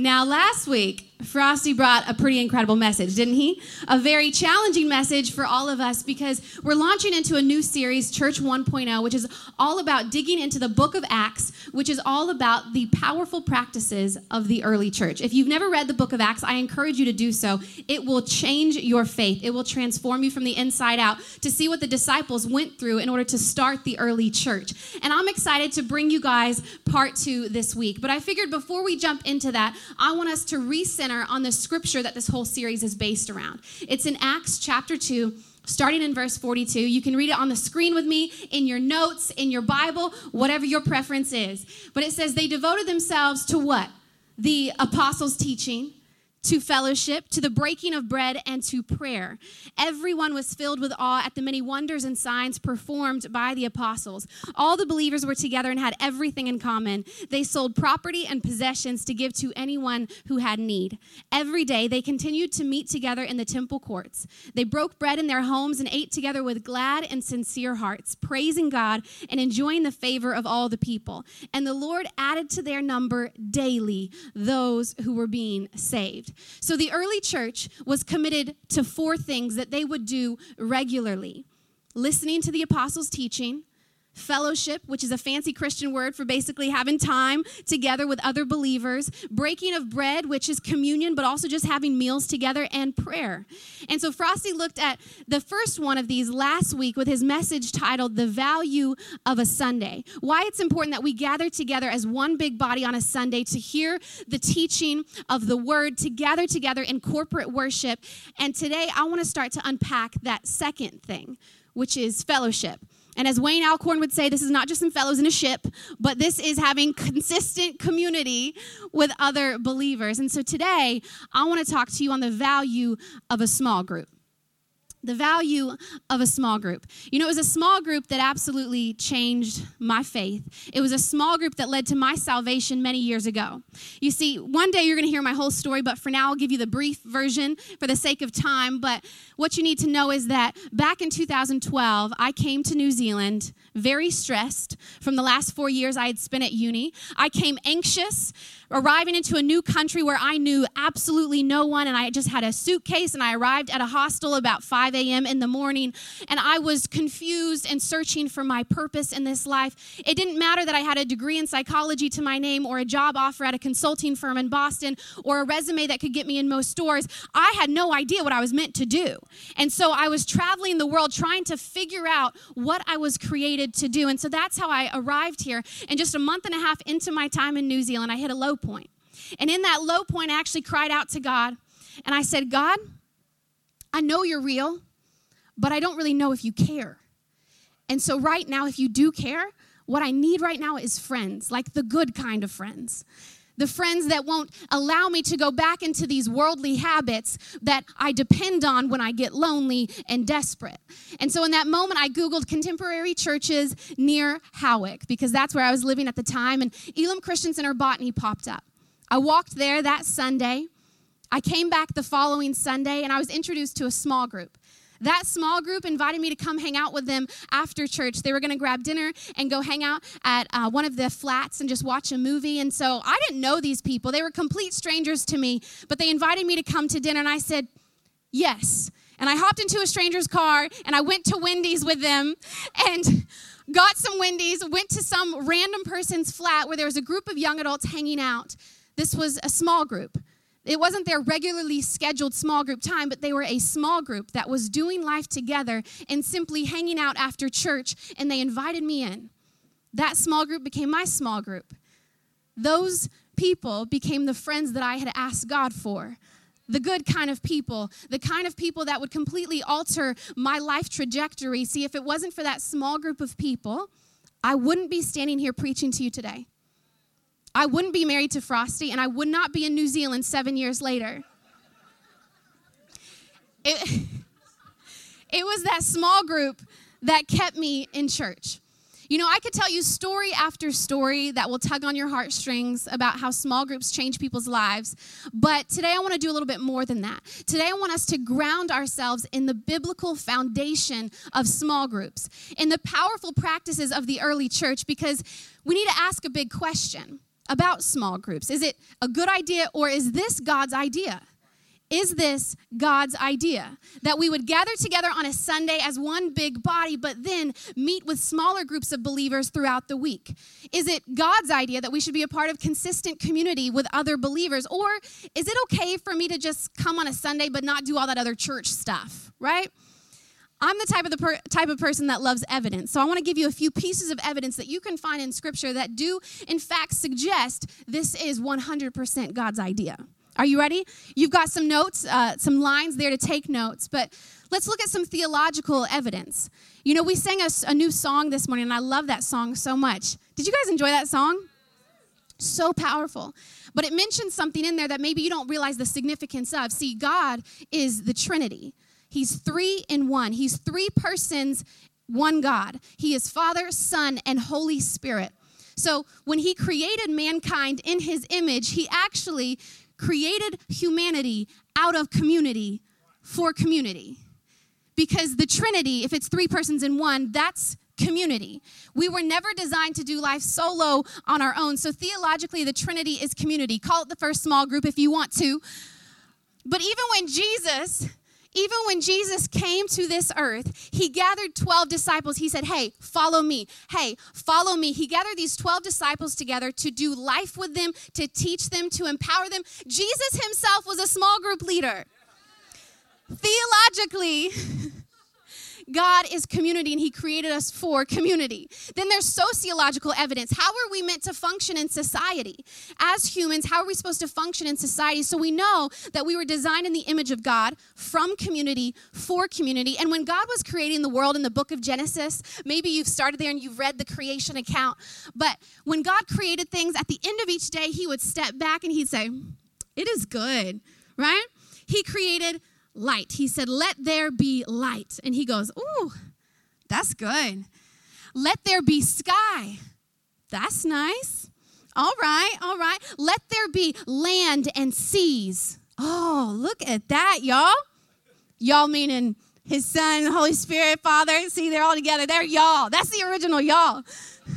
Now, last week, Frosty brought a pretty incredible message, didn't he? A very challenging message for all of us because we're launching into a new series, Church 1.0, which is all about digging into the book of Acts, which is all about the powerful practices of the early church. If you've never read the book of Acts, I encourage you to do so. It will change your faith, it will transform you from the inside out to see what the disciples went through in order to start the early church. And I'm excited to bring you guys part two this week. But I figured before we jump into that, I want us to recenter on the scripture that this whole series is based around. It's in Acts chapter 2 starting in verse 42. You can read it on the screen with me, in your notes, in your Bible, whatever your preference is. But it says, They devoted themselves to what? The apostles' teaching to fellowship, to the breaking of bread, and to prayer. Everyone was filled with awe at the many wonders and signs performed by the apostles. All the believers were together and had everything in common. They sold property and possessions to give to anyone who had need. Every day they continued to meet together in the temple courts. They broke bread in their homes and ate together with glad and sincere hearts, praising God and enjoying the favor of all the people. And the Lord added to their number daily those who were being saved. So the early church was committed to four things that they would do regularly. Listening to the apostles' teaching, fellowship, which is a fancy Christian word for basically having time together with other believers, breaking of bread, which is communion, but also just having meals together, and prayer. And so Frosty looked at the first one of these last week with his message titled The Value of a Sunday. Why it's important that we gather together as one big body on a Sunday to hear the teaching of the word, to gather together in corporate worship. And today I want to start to unpack that second thing, which is fellowship. And as Wayne Alcorn would say, this is not just some fellows in a ship, but this is having consistent community with other believers. And so today, I want to talk to you on the value of a small group the value of a small group. You know, it was a small group that absolutely changed my faith. It was a small group that led to my salvation many years ago. You see, one day you're going to hear my whole story, but for now I'll give you the brief version for the sake of time. But what you need to know is that back in 2012, I came to New Zealand very stressed from the last four years I had spent at uni. I came anxious arriving into a new country where I knew absolutely no one, and I just had a suitcase, and I arrived at a hostel about 5 a.m. in the morning, and I was confused and searching for my purpose in this life. It didn't matter that I had a degree in psychology to my name, or a job offer at a consulting firm in Boston, or a resume that could get me in most stores. I had no idea what I was meant to do. And so I was traveling the world trying to figure out what I was created to do. And so that's how I arrived here. And just a month and a half into my time in New Zealand, I hit a low point. And in that low point, I actually cried out to God and I said, God, I know you're real, but I don't really know if you care. And so, right now, if you do care, what I need right now is friends, like the good kind of friends. The friends that won't allow me to go back into these worldly habits that I depend on when I get lonely and desperate. And so, in that moment, I Googled contemporary churches near Howick because that's where I was living at the time. And Elim Christian Center Botany popped up. I walked there that Sunday. I came back the following Sunday and I was introduced to a small group. That small group invited me to come hang out with them after church. They were going to grab dinner and go hang out at uh, one of the flats and just watch a movie. And so I didn't know these people. They were complete strangers to me, but they invited me to come to dinner, and I said, yes. And I hopped into a stranger's car and I went to Wendy's with them and got some Wendy's, went to some random person's flat where there was a group of young adults hanging out. This was a small group. It wasn't their regularly scheduled small group time, but they were a small group that was doing life together and simply hanging out after church, and they invited me in. That small group became my small group. Those people became the friends that I had asked God for. The good kind of people, the kind of people that would completely alter my life trajectory. See, if it wasn't for that small group of people, I wouldn't be standing here preaching to you today. I wouldn't be married to Frosty, and I would not be in New Zealand seven years later. It, it was that small group that kept me in church. You know, I could tell you story after story that will tug on your heartstrings about how small groups change people's lives. But today I want to do a little bit more than that. Today I want us to ground ourselves in the biblical foundation of small groups, in the powerful practices of the early church, because we need to ask a big question about small groups? Is it a good idea or is this God's idea? Is this God's idea? That we would gather together on a Sunday as one big body, but then meet with smaller groups of believers throughout the week? Is it God's idea that we should be a part of consistent community with other believers? Or is it okay for me to just come on a Sunday but not do all that other church stuff, right? I'm the type of the per- type of person that loves evidence. So I want to give you a few pieces of evidence that you can find in scripture that do in fact suggest this is 100% God's idea. Are you ready? You've got some notes, uh, some lines there to take notes, but let's look at some theological evidence. You know, we sang a, a new song this morning, and I love that song so much. Did you guys enjoy that song? So powerful. But it mentions something in there that maybe you don't realize the significance of. See, God is the Trinity, He's three in one, He's three persons, one God. He is Father, Son, and Holy Spirit. So when He created mankind in His image, He actually created humanity out of community for community. Because the Trinity, if it's three persons in one, that's community. We were never designed to do life solo on our own. So theologically, the Trinity is community. Call it the first small group if you want to. But even when Jesus even when Jesus came to this earth, he gathered 12 disciples. He said, Hey, follow me. Hey, follow me. He gathered these 12 disciples together to do life with them, to teach them, to empower them. Jesus himself was a small group leader. Theologically, God is community and He created us for community. Then there's sociological evidence. How are we meant to function in society? As humans, how are we supposed to function in society? So we know that we were designed in the image of God from community for community. And when God was creating the world in the book of Genesis, maybe you've started there and you've read the creation account, but when God created things, at the end of each day, He would step back and He'd say, It is good, right? He created light. He said, Let there be light. And he goes, Ooh, that's good. Let there be sky. That's nice. All right, all right. Let there be land and seas. Oh, look at that, y'all. Y'all meaning his son, Holy Spirit, Father. See, they're all together. They're y'all. That's the original y'all.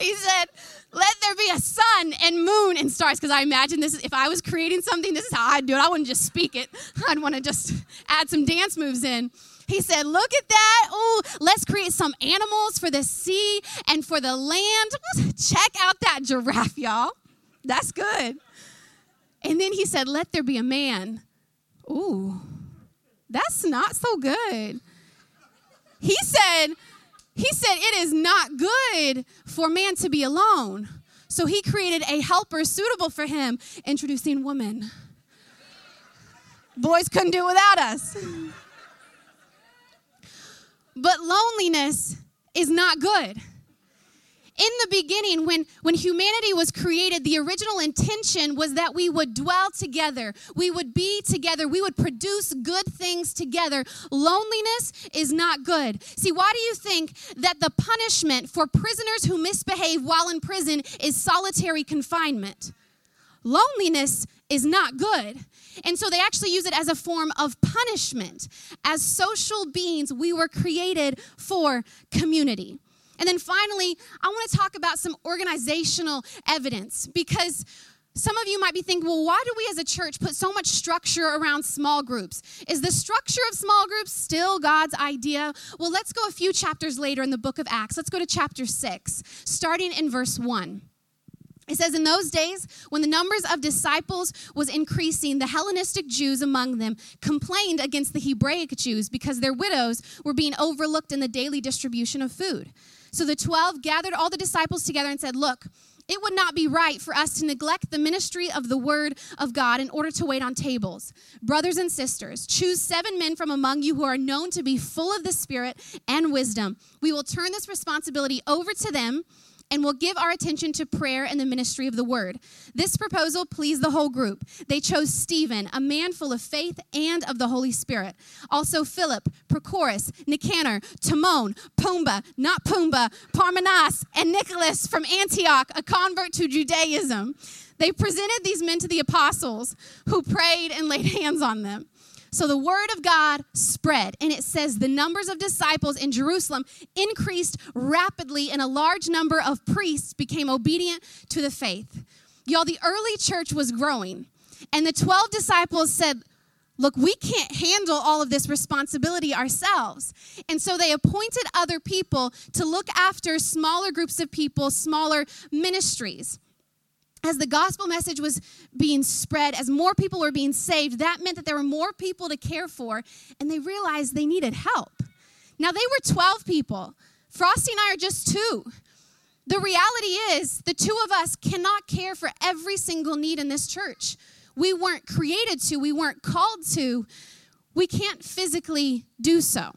he said, let there be a sun and moon and stars. Because I imagine this is, if I was creating something, this is how I'd do it. I wouldn't just speak it, I'd want to just add some dance moves in. He said, Look at that. Oh, let's create some animals for the sea and for the land. Check out that giraffe, y'all. That's good. And then he said, Let there be a man. Ooh, that's not so good. He said, he said, It is not good for man to be alone. So he created a helper suitable for him, introducing woman. Boys couldn't do without us. But loneliness is not good in the beginning when when humanity was created the original intention was that we would dwell together. We would be together. We would produce good things together. Loneliness is not good. See why do you think that the punishment for prisoners who misbehave while in prison is solitary confinement? Loneliness is not good. And so they actually use it as a form of punishment. As social beings, we were created for community. And then finally, I want to talk about some organizational evidence because some of you might be thinking, well, why do we as a church put so much structure around small groups? Is the structure of small groups still God's idea? Well, let's go a few chapters later in the book of Acts. Let's go to chapter 6, starting in verse 1. It says, In those days, when the numbers of disciples was increasing, the Hellenistic Jews among them complained against the Hebraic Jews because their widows were being overlooked in the daily distribution of food. So the 12 gathered all the disciples together and said, Look, it would not be right for us to neglect the ministry of the word of God in order to wait on tables. Brothers and sisters, choose seven men from among you who are known to be full of the Spirit and wisdom. We will turn this responsibility over to them and we'll give our attention to prayer and the ministry of the word. This proposal pleased the whole group. They chose Stephen, a man full of faith and of the Holy Spirit. Also Philip, Prochorus, Nicanor, Timon, Pumbaa, not Pumbaa, Parmenas, and Nicholas from Antioch, a convert to Judaism. They presented these men to the apostles who prayed and laid hands on them. So the word of God spread, and it says the numbers of disciples in Jerusalem increased rapidly, and a large number of priests became obedient to the faith. Y'all, the early church was growing, and the 12 disciples said, Look, we can't handle all of this responsibility ourselves. And so they appointed other people to look after smaller groups of people, smaller ministries as the gospel message was being spread, as more people were being saved, that meant that there were more people to care for, and they realized they needed help. Now, they were 12 people. Frosty and I are just two. The reality is, the two of us cannot care for every single need in this church. We weren't created to, we weren't called to. We can't physically do so.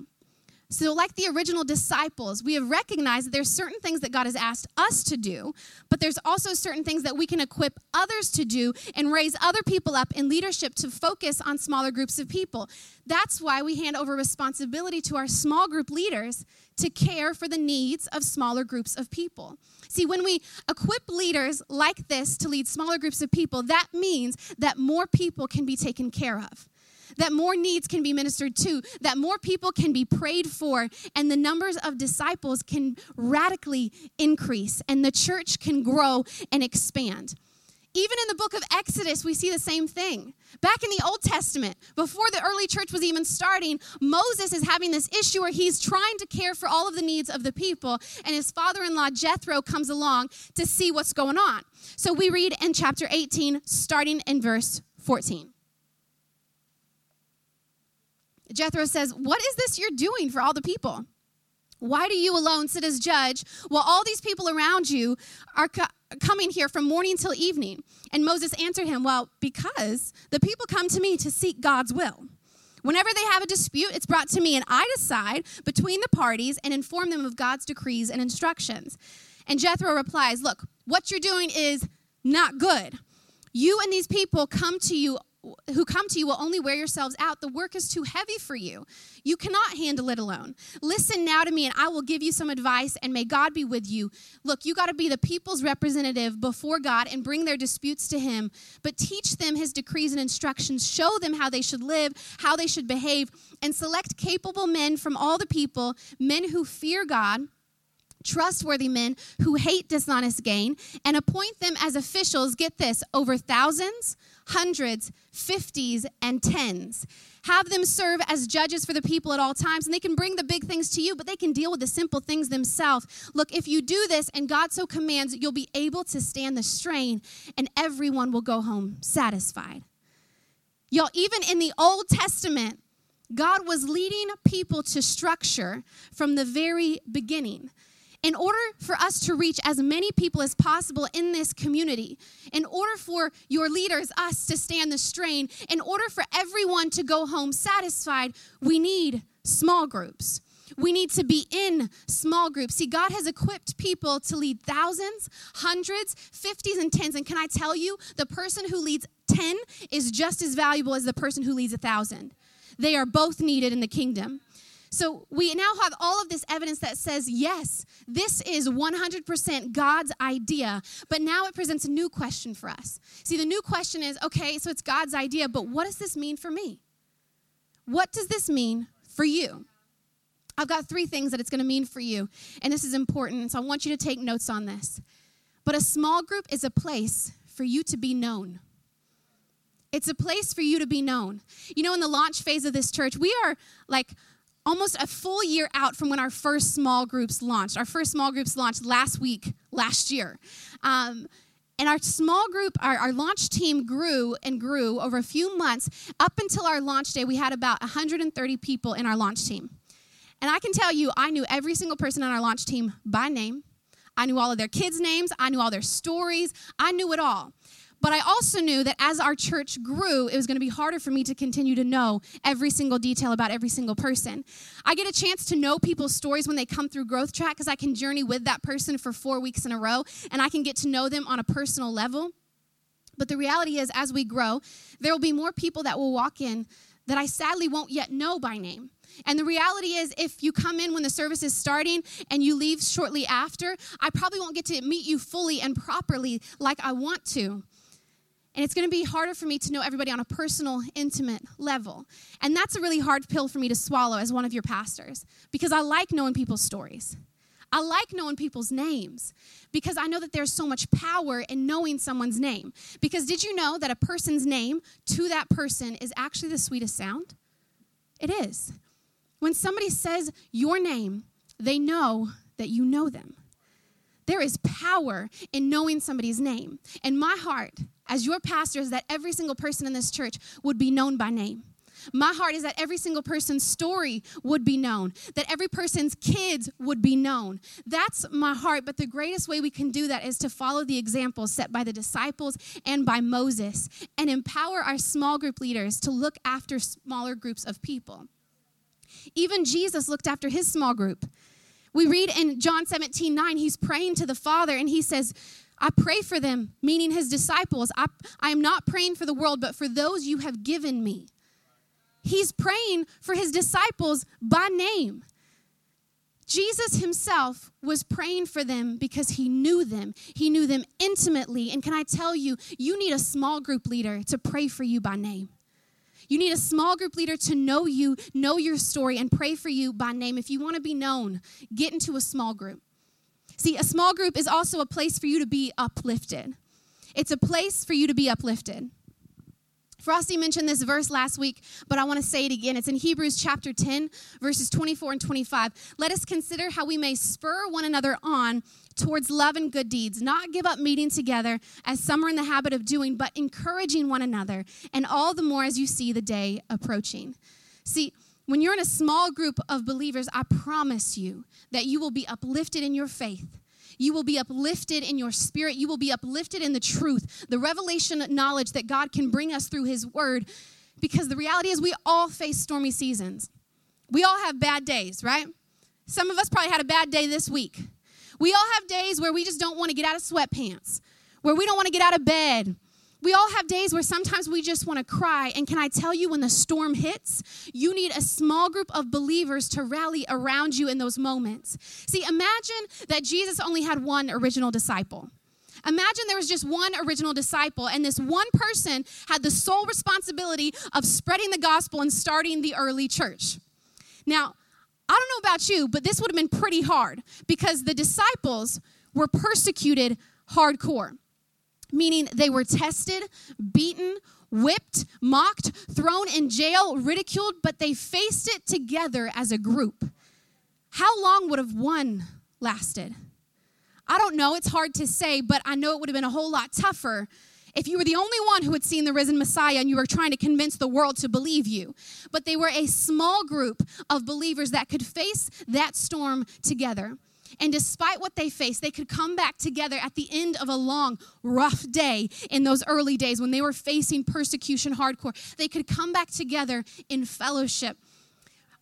So, like the original disciples, we have recognized that there's certain things that God has asked us to do, but there's also certain things that we can equip others to do and raise other people up in leadership to focus on smaller groups of people. That's why we hand over responsibility to our small group leaders to care for the needs of smaller groups of people. See, when we equip leaders like this to lead smaller groups of people, that means that more people can be taken care of that more needs can be ministered to, that more people can be prayed for, and the numbers of disciples can radically increase, and the church can grow and expand. Even in the book of Exodus, we see the same thing. Back in the Old Testament, before the early church was even starting, Moses is having this issue where he's trying to care for all of the needs of the people, and his father in law, Jethro, comes along to see what's going on. So we read in chapter 18, starting in verse 14. Jethro says, What is this you're doing for all the people? Why do you alone sit as judge while all these people around you are co- coming here from morning till evening? And Moses answered him, Well, because the people come to me to seek God's will. Whenever they have a dispute, it's brought to me, and I decide between the parties and inform them of God's decrees and instructions. And Jethro replies, Look, what you're doing is not good. You and these people come to you who come to you will only wear yourselves out. The work is too heavy for you. You cannot handle it alone. Listen now to me, and I will give you some advice, and may God be with you. Look, you got to be the people's representative before God and bring their disputes to Him, but teach them His decrees and instructions. Show them how they should live, how they should behave, and select capable men from all the people, men who fear God trustworthy men who hate dishonest gain and appoint them as officials, get this, over thousands, hundreds, fifties, and tens. Have them serve as judges for the people at all times, and they can bring the big things to you, but they can deal with the simple things themselves. Look, if you do this and God so commands, you'll be able to stand the strain, and everyone will go home satisfied. Y'all, even in the Old Testament, God was leading people to structure from the very beginning in order for us to reach as many people as possible in this community, in order for your leaders, us, to stand the strain, in order for everyone to go home satisfied, we need small groups. We need to be in small groups. See, God has equipped people to lead thousands, hundreds, fifties, and tens. And can I tell you, the person who leads 10 is just as valuable as the person who leads a thousand. They are both needed in the kingdom. So we now have all of this evidence that says, yes, this is 100% God's idea. But now it presents a new question for us. See, the new question is okay, so it's God's idea, but what does this mean for me? What does this mean for you? I've got three things that it's going to mean for you, and this is important, so I want you to take notes on this. But a small group is a place for you to be known. It's a place for you to be known. You know, in the launch phase of this church, we are like almost a full year out from when our first small groups launched. Our first small groups launched last week, last year. Um, and our small group, our, our launch team grew and grew over a few months. Up until our launch day, we had about 130 people in our launch team. And I can tell you, I knew every single person on our launch team by name. I knew all of their kids' names. I knew all their stories. I knew it all. But I also knew that as our church grew, it was going to be harder for me to continue to know every single detail about every single person. I get a chance to know people's stories when they come through Growth Track because I can journey with that person for four weeks in a row and I can get to know them on a personal level. But the reality is, as we grow, there will be more people that will walk in that I sadly won't yet know by name. And the reality is, if you come in when the service is starting and you leave shortly after, I probably won't get to meet you fully and properly like I want to. And it's going to be harder for me to know everybody on a personal, intimate level. And that's a really hard pill for me to swallow as one of your pastors because I like knowing people's stories. I like knowing people's names because I know that there's so much power in knowing someone's name. Because did you know that a person's name to that person is actually the sweetest sound? It is. When somebody says your name, they know that you know them. There is power in knowing somebody's name. And my heart, as your pastor, is that every single person in this church would be known by name. My heart is that every single person's story would be known, that every person's kids would be known. That's my heart. But the greatest way we can do that is to follow the examples set by the disciples and by Moses and empower our small group leaders to look after smaller groups of people. Even Jesus looked after his small group. We read in John 17 9, he's praying to the Father and he says, I pray for them, meaning his disciples. I, I am not praying for the world, but for those you have given me. He's praying for his disciples by name. Jesus himself was praying for them because he knew them. He knew them intimately. And can I tell you, you need a small group leader to pray for you by name. You need a small group leader to know you, know your story, and pray for you by name. If you want to be known, get into a small group. See, a small group is also a place for you to be uplifted. It's a place for you to be uplifted. Frosty mentioned this verse last week, but I want to say it again. It's in Hebrews chapter 10, verses 24 and 25. Let us consider how we may spur one another on towards love and good deeds, not give up meeting together as some are in the habit of doing, but encouraging one another, and all the more as you see the day approaching. See, when you're in a small group of believers, I promise you that you will be uplifted in your faith you will be uplifted in your spirit. You will be uplifted in the truth, the revelation knowledge that God can bring us through His Word. Because the reality is, we all face stormy seasons. We all have bad days, right? Some of us probably had a bad day this week. We all have days where we just don't want to get out of sweatpants, where we don't want to get out of bed, we all have days where sometimes we just want to cry. And can I tell you, when the storm hits, you need a small group of believers to rally around you in those moments. See, imagine that Jesus only had one original disciple. Imagine there was just one original disciple, and this one person had the sole responsibility of spreading the gospel and starting the early church. Now, I don't know about you, but this would have been pretty hard because the disciples were persecuted hardcore meaning they were tested, beaten, whipped, mocked, thrown in jail, ridiculed, but they faced it together as a group. How long would have one lasted? I don't know, it's hard to say, but I know it would have been a whole lot tougher if you were the only one who had seen the risen Messiah and you were trying to convince the world to believe you. But they were a small group of believers that could face that storm together. And despite what they faced, they could come back together at the end of a long, rough day in those early days when they were facing persecution hardcore. They could come back together in fellowship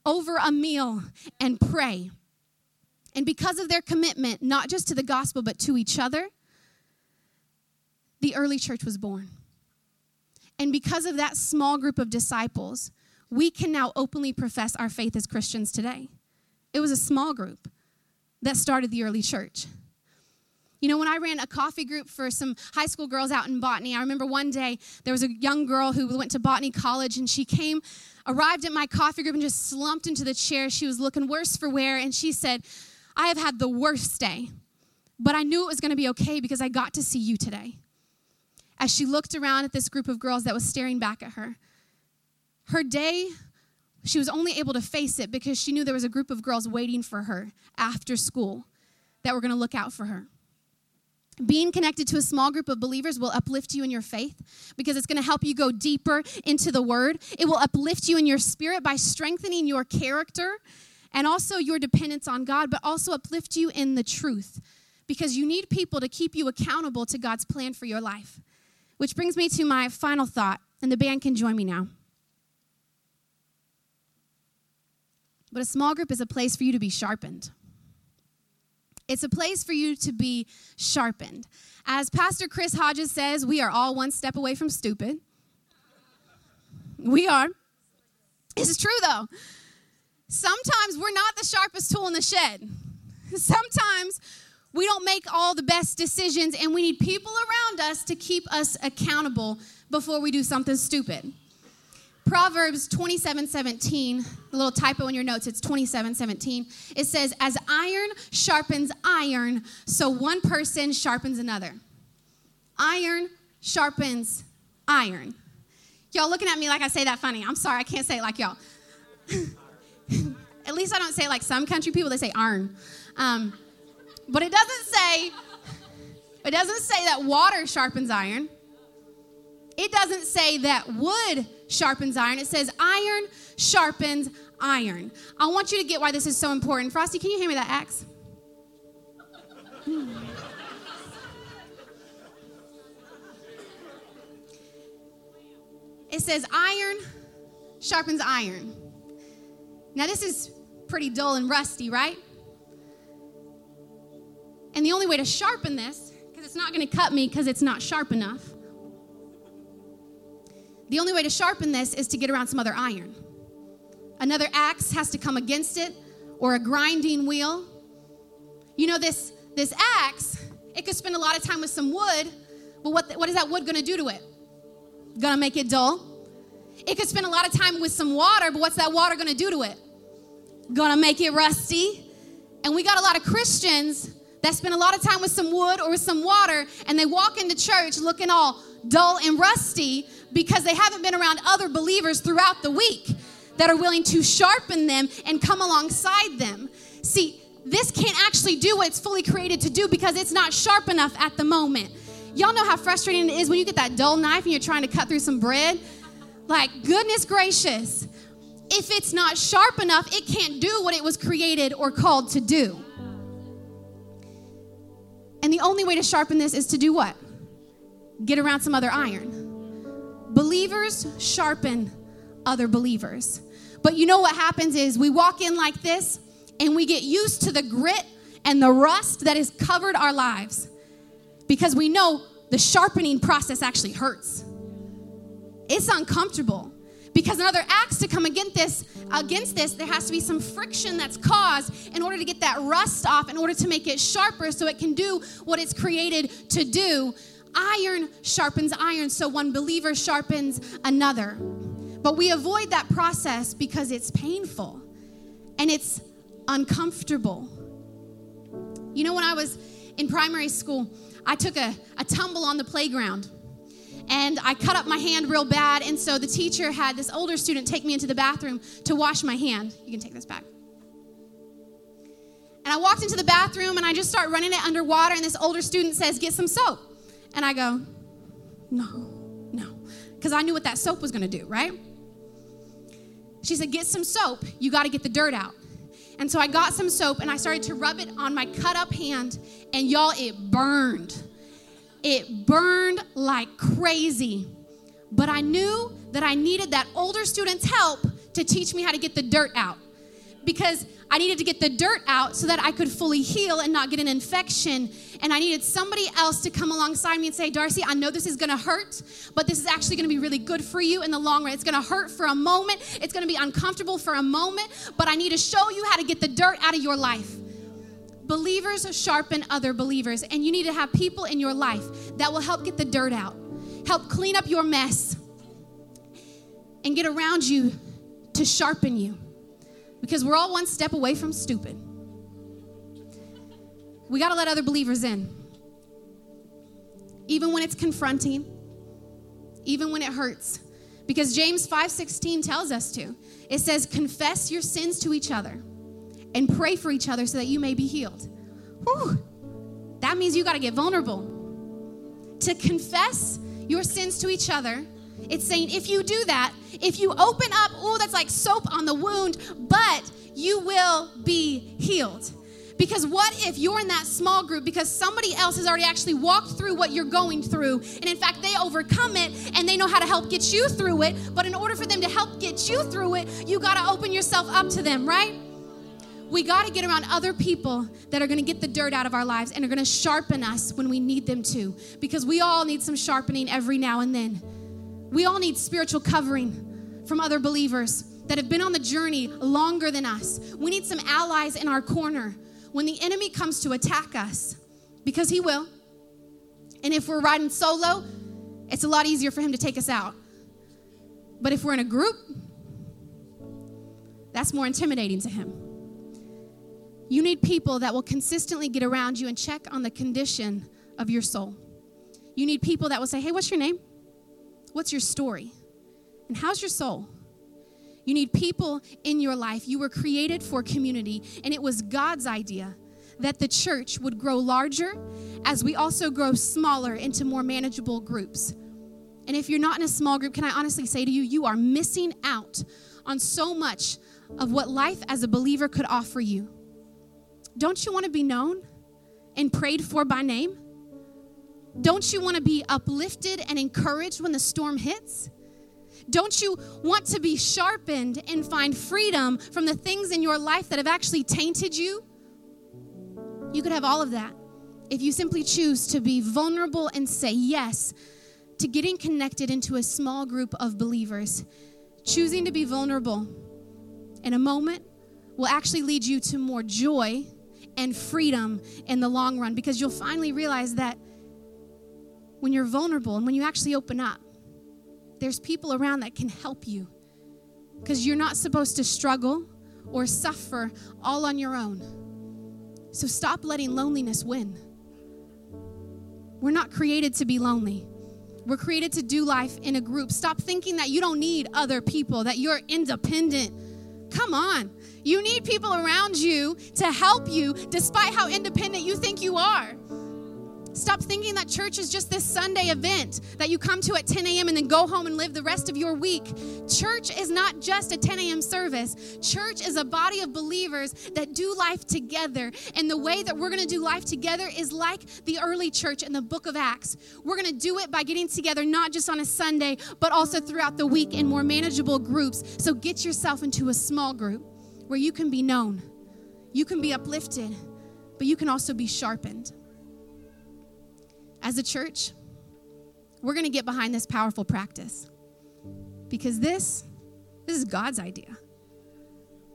over a meal and pray. And because of their commitment, not just to the gospel, but to each other, the early church was born. And because of that small group of disciples, we can now openly profess our faith as Christians today. It was a small group that started the early church. You know, when I ran a coffee group for some high school girls out in Botany, I remember one day there was a young girl who went to Botany College and she came, arrived at my coffee group and just slumped into the chair. She was looking worse for wear and she said, I have had the worst day, but I knew it was going to be okay because I got to see you today. As she looked around at this group of girls that was staring back at her, her day she was only able to face it because she knew there was a group of girls waiting for her after school that were going to look out for her. Being connected to a small group of believers will uplift you in your faith because it's going to help you go deeper into the word. It will uplift you in your spirit by strengthening your character and also your dependence on God, but also uplift you in the truth because you need people to keep you accountable to God's plan for your life. Which brings me to my final thought, and the band can join me now. But a small group is a place for you to be sharpened. It's a place for you to be sharpened. As Pastor Chris Hodges says, we are all one step away from stupid. We are. It's true though. Sometimes we're not the sharpest tool in the shed. Sometimes We don't make all the best decisions, and we need people around us to keep us accountable before we do something stupid. Proverbs 27 17, a little typo in your notes, it's 27 17. It says, As iron sharpens iron, so one person sharpens another. Iron sharpens iron. Y'all looking at me like I say that funny. I'm sorry, I can't say it like y'all. at least I don't say like some country people, they say iron. Um, but it doesn't say, it doesn't say that water sharpens iron. It doesn't say that wood sharpens iron. It says iron sharpens iron. I want you to get why this is so important. Frosty, can you hand me that axe? It says iron sharpens iron. Now, this is pretty dull and rusty, right? And the only way to sharpen this, because it's not going to cut me because it's not sharp enough, the only way to sharpen this is to get around some other iron. Another axe has to come against it or a grinding wheel. You know, this, this axe, it could spend a lot of time with some wood, but what, what is that wood to do to it? Gonna make it dull. It could spend a lot of time with some water, but what's that water gonna do to it? Gonna make it rusty. And we got a lot of Christians that spend a lot of time with some wood or with some water, and they walk into church looking all dull and rusty because they haven't been around other believers throughout the week that are willing to sharpen them and come alongside them. See, this can't actually do what it's fully created to do because it's not sharp enough at the moment. Y'all know how frustrating it is when you get that dull knife and you're trying to cut through some bread? Like, goodness gracious, if it's not sharp enough, it can't do what it was created or called to do. And the only way to sharpen this is to do what? Get around some other iron. Believers sharpen other believers. But you know what happens is we walk in like this and we get used to the grit and the rust that has covered our lives because we know the sharpening process actually hurts. It's uncomfortable because another axe to come against this against this there has to be some friction that's caused in order to get that rust off in order to make it sharper so it can do what it's created to do iron sharpens iron so one believer sharpens another but we avoid that process because it's painful and it's uncomfortable you know when i was in primary school i took a, a tumble on the playground and I cut up my hand real bad. And so the teacher had this older student take me into the bathroom to wash my hand. You can take this back. And I walked into the bathroom and I just start running it underwater. And this older student says, Get some soap. And I go, No, no. Because I knew what that soap was going to do, right? She said, Get some soap. You got to get the dirt out. And so I got some soap and I started to rub it on my cut up hand. And y'all, it burned it burned like crazy. But I knew that I needed that older student's help to teach me how to get the dirt out. Because I needed to get the dirt out so that I could fully heal and not get an infection. And I needed somebody else to come alongside me and say, Darcy, I know this is gonna hurt, but this is actually gonna be really good for you in the long run. It's gonna hurt for a moment, it's gonna be uncomfortable for a moment, but I need to show you how to get the dirt out of your life. Believers sharpen other believers, and you need to have people in your life that will help get the dirt out, help clean up your mess, and get around you to sharpen you. Because we're all one step away from stupid. We got to let other believers in. Even when it's confronting, even when it hurts. Because James 5:16 tells us to. It says confess your sins to each other and pray for each other so that you may be healed. Whew. That means you got to get vulnerable. To confess your sins to each other, it's saying if you do that, if you open up, oh, that's like soap on the wound, but you will be healed. Because what if you're in that small group because somebody else has already actually walked through what you're going through, and in fact, they overcome it and they know how to help get you through it. But in order for them to help get you through it, you got to open yourself up to them, right? we got to get around other people that are going to get the dirt out of our lives and are going to sharpen us when we need them to. Because we all need some sharpening every now and then. We all need spiritual covering from other believers that have been on the journey longer than us. We need some allies in our corner when the enemy comes to attack us. because He will. And if we're riding solo, it's a lot easier for Him to take us out. But if we're in a group, that's more intimidating to Him. You need people that will consistently get around you and check on the condition of your soul. You need people that will say, Hey, what's your name? What's your story? And how's your soul? You need people in your life. You were created for community, and it was God's idea that the church would grow larger as we also grow smaller into more manageable groups. And if you're not in a small group, can I honestly say to you, you are missing out on so much of what life as a believer could offer you. Don't you want to be known and prayed for by name? Don't you want to be uplifted and encouraged when the storm hits? Don't you want to be sharpened and find freedom from the things in your life that have actually tainted you? You could have all of that if you simply choose to be vulnerable and say yes to getting connected into a small group of believers. Choosing to be vulnerable in a moment will actually lead you to more joy and freedom in the long run because you'll finally realize that when you're vulnerable and when you actually open up, there's people around that can help you because you're not supposed to struggle or suffer all on your own. So stop letting loneliness win. We're not created to be lonely. We're created to do life in a group. Stop thinking that you don't need other people, that you're independent. Come on. You need people around you to help you despite how independent you think you are. Stop thinking that church is just this Sunday event that you come to at 10 a.m. and then go home and live the rest of your week. Church is not just a 10 a.m. service, church is a body of believers that do life together. And the way that we're going to do life together is like the early church in the book of Acts. We're going to do it by getting together not just on a Sunday, but also throughout the week in more manageable groups. So get yourself into a small group where you can be known, you can be uplifted, but you can also be sharpened as a church, we're going to get behind this powerful practice because this this is God's idea.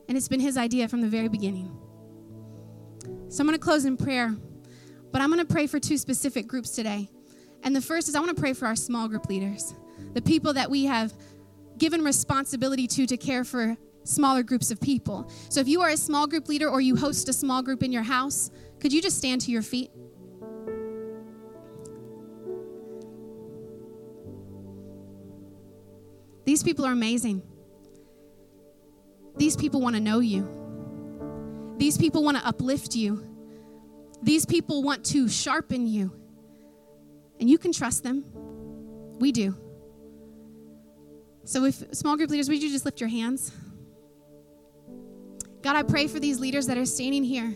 And it's been his idea from the very beginning. So I'm going to close in prayer, but I'm going to pray for two specific groups today. And the first is I want to pray for our small group leaders, the people that we have given responsibility to to care for smaller groups of people. So if you are a small group leader or you host a small group in your house, could you just stand to your feet? These people are amazing. These people want to know you. These people want to uplift you. These people want to sharpen you. And you can trust them. We do. So, if small group leaders, would you just lift your hands? God, I pray for these leaders that are standing here,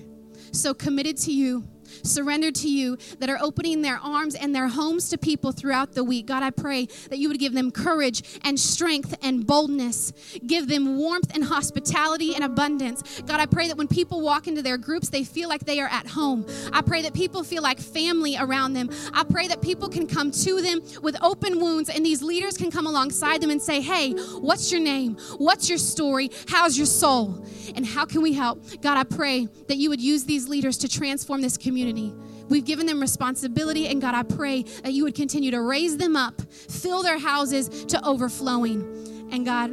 so committed to you surrendered to you, that are opening their arms and their homes to people throughout the week. God, I pray that you would give them courage and strength and boldness, give them warmth and hospitality and abundance. God, I pray that when people walk into their groups, they feel like they are at home. I pray that people feel like family around them. I pray that people can come to them with open wounds and these leaders can come alongside them and say, Hey, what's your name? What's your story? How's your soul? And how can we help? God, I pray that you would use these leaders to transform this community community. We've given them responsibility, and God, I pray that you would continue to raise them up, fill their houses to overflowing. And God,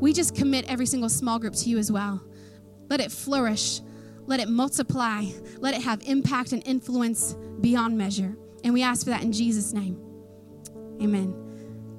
we just commit every single small group to you as well. Let it flourish, let it multiply, let it have impact and influence beyond measure. And we ask for that in Jesus' name. Amen.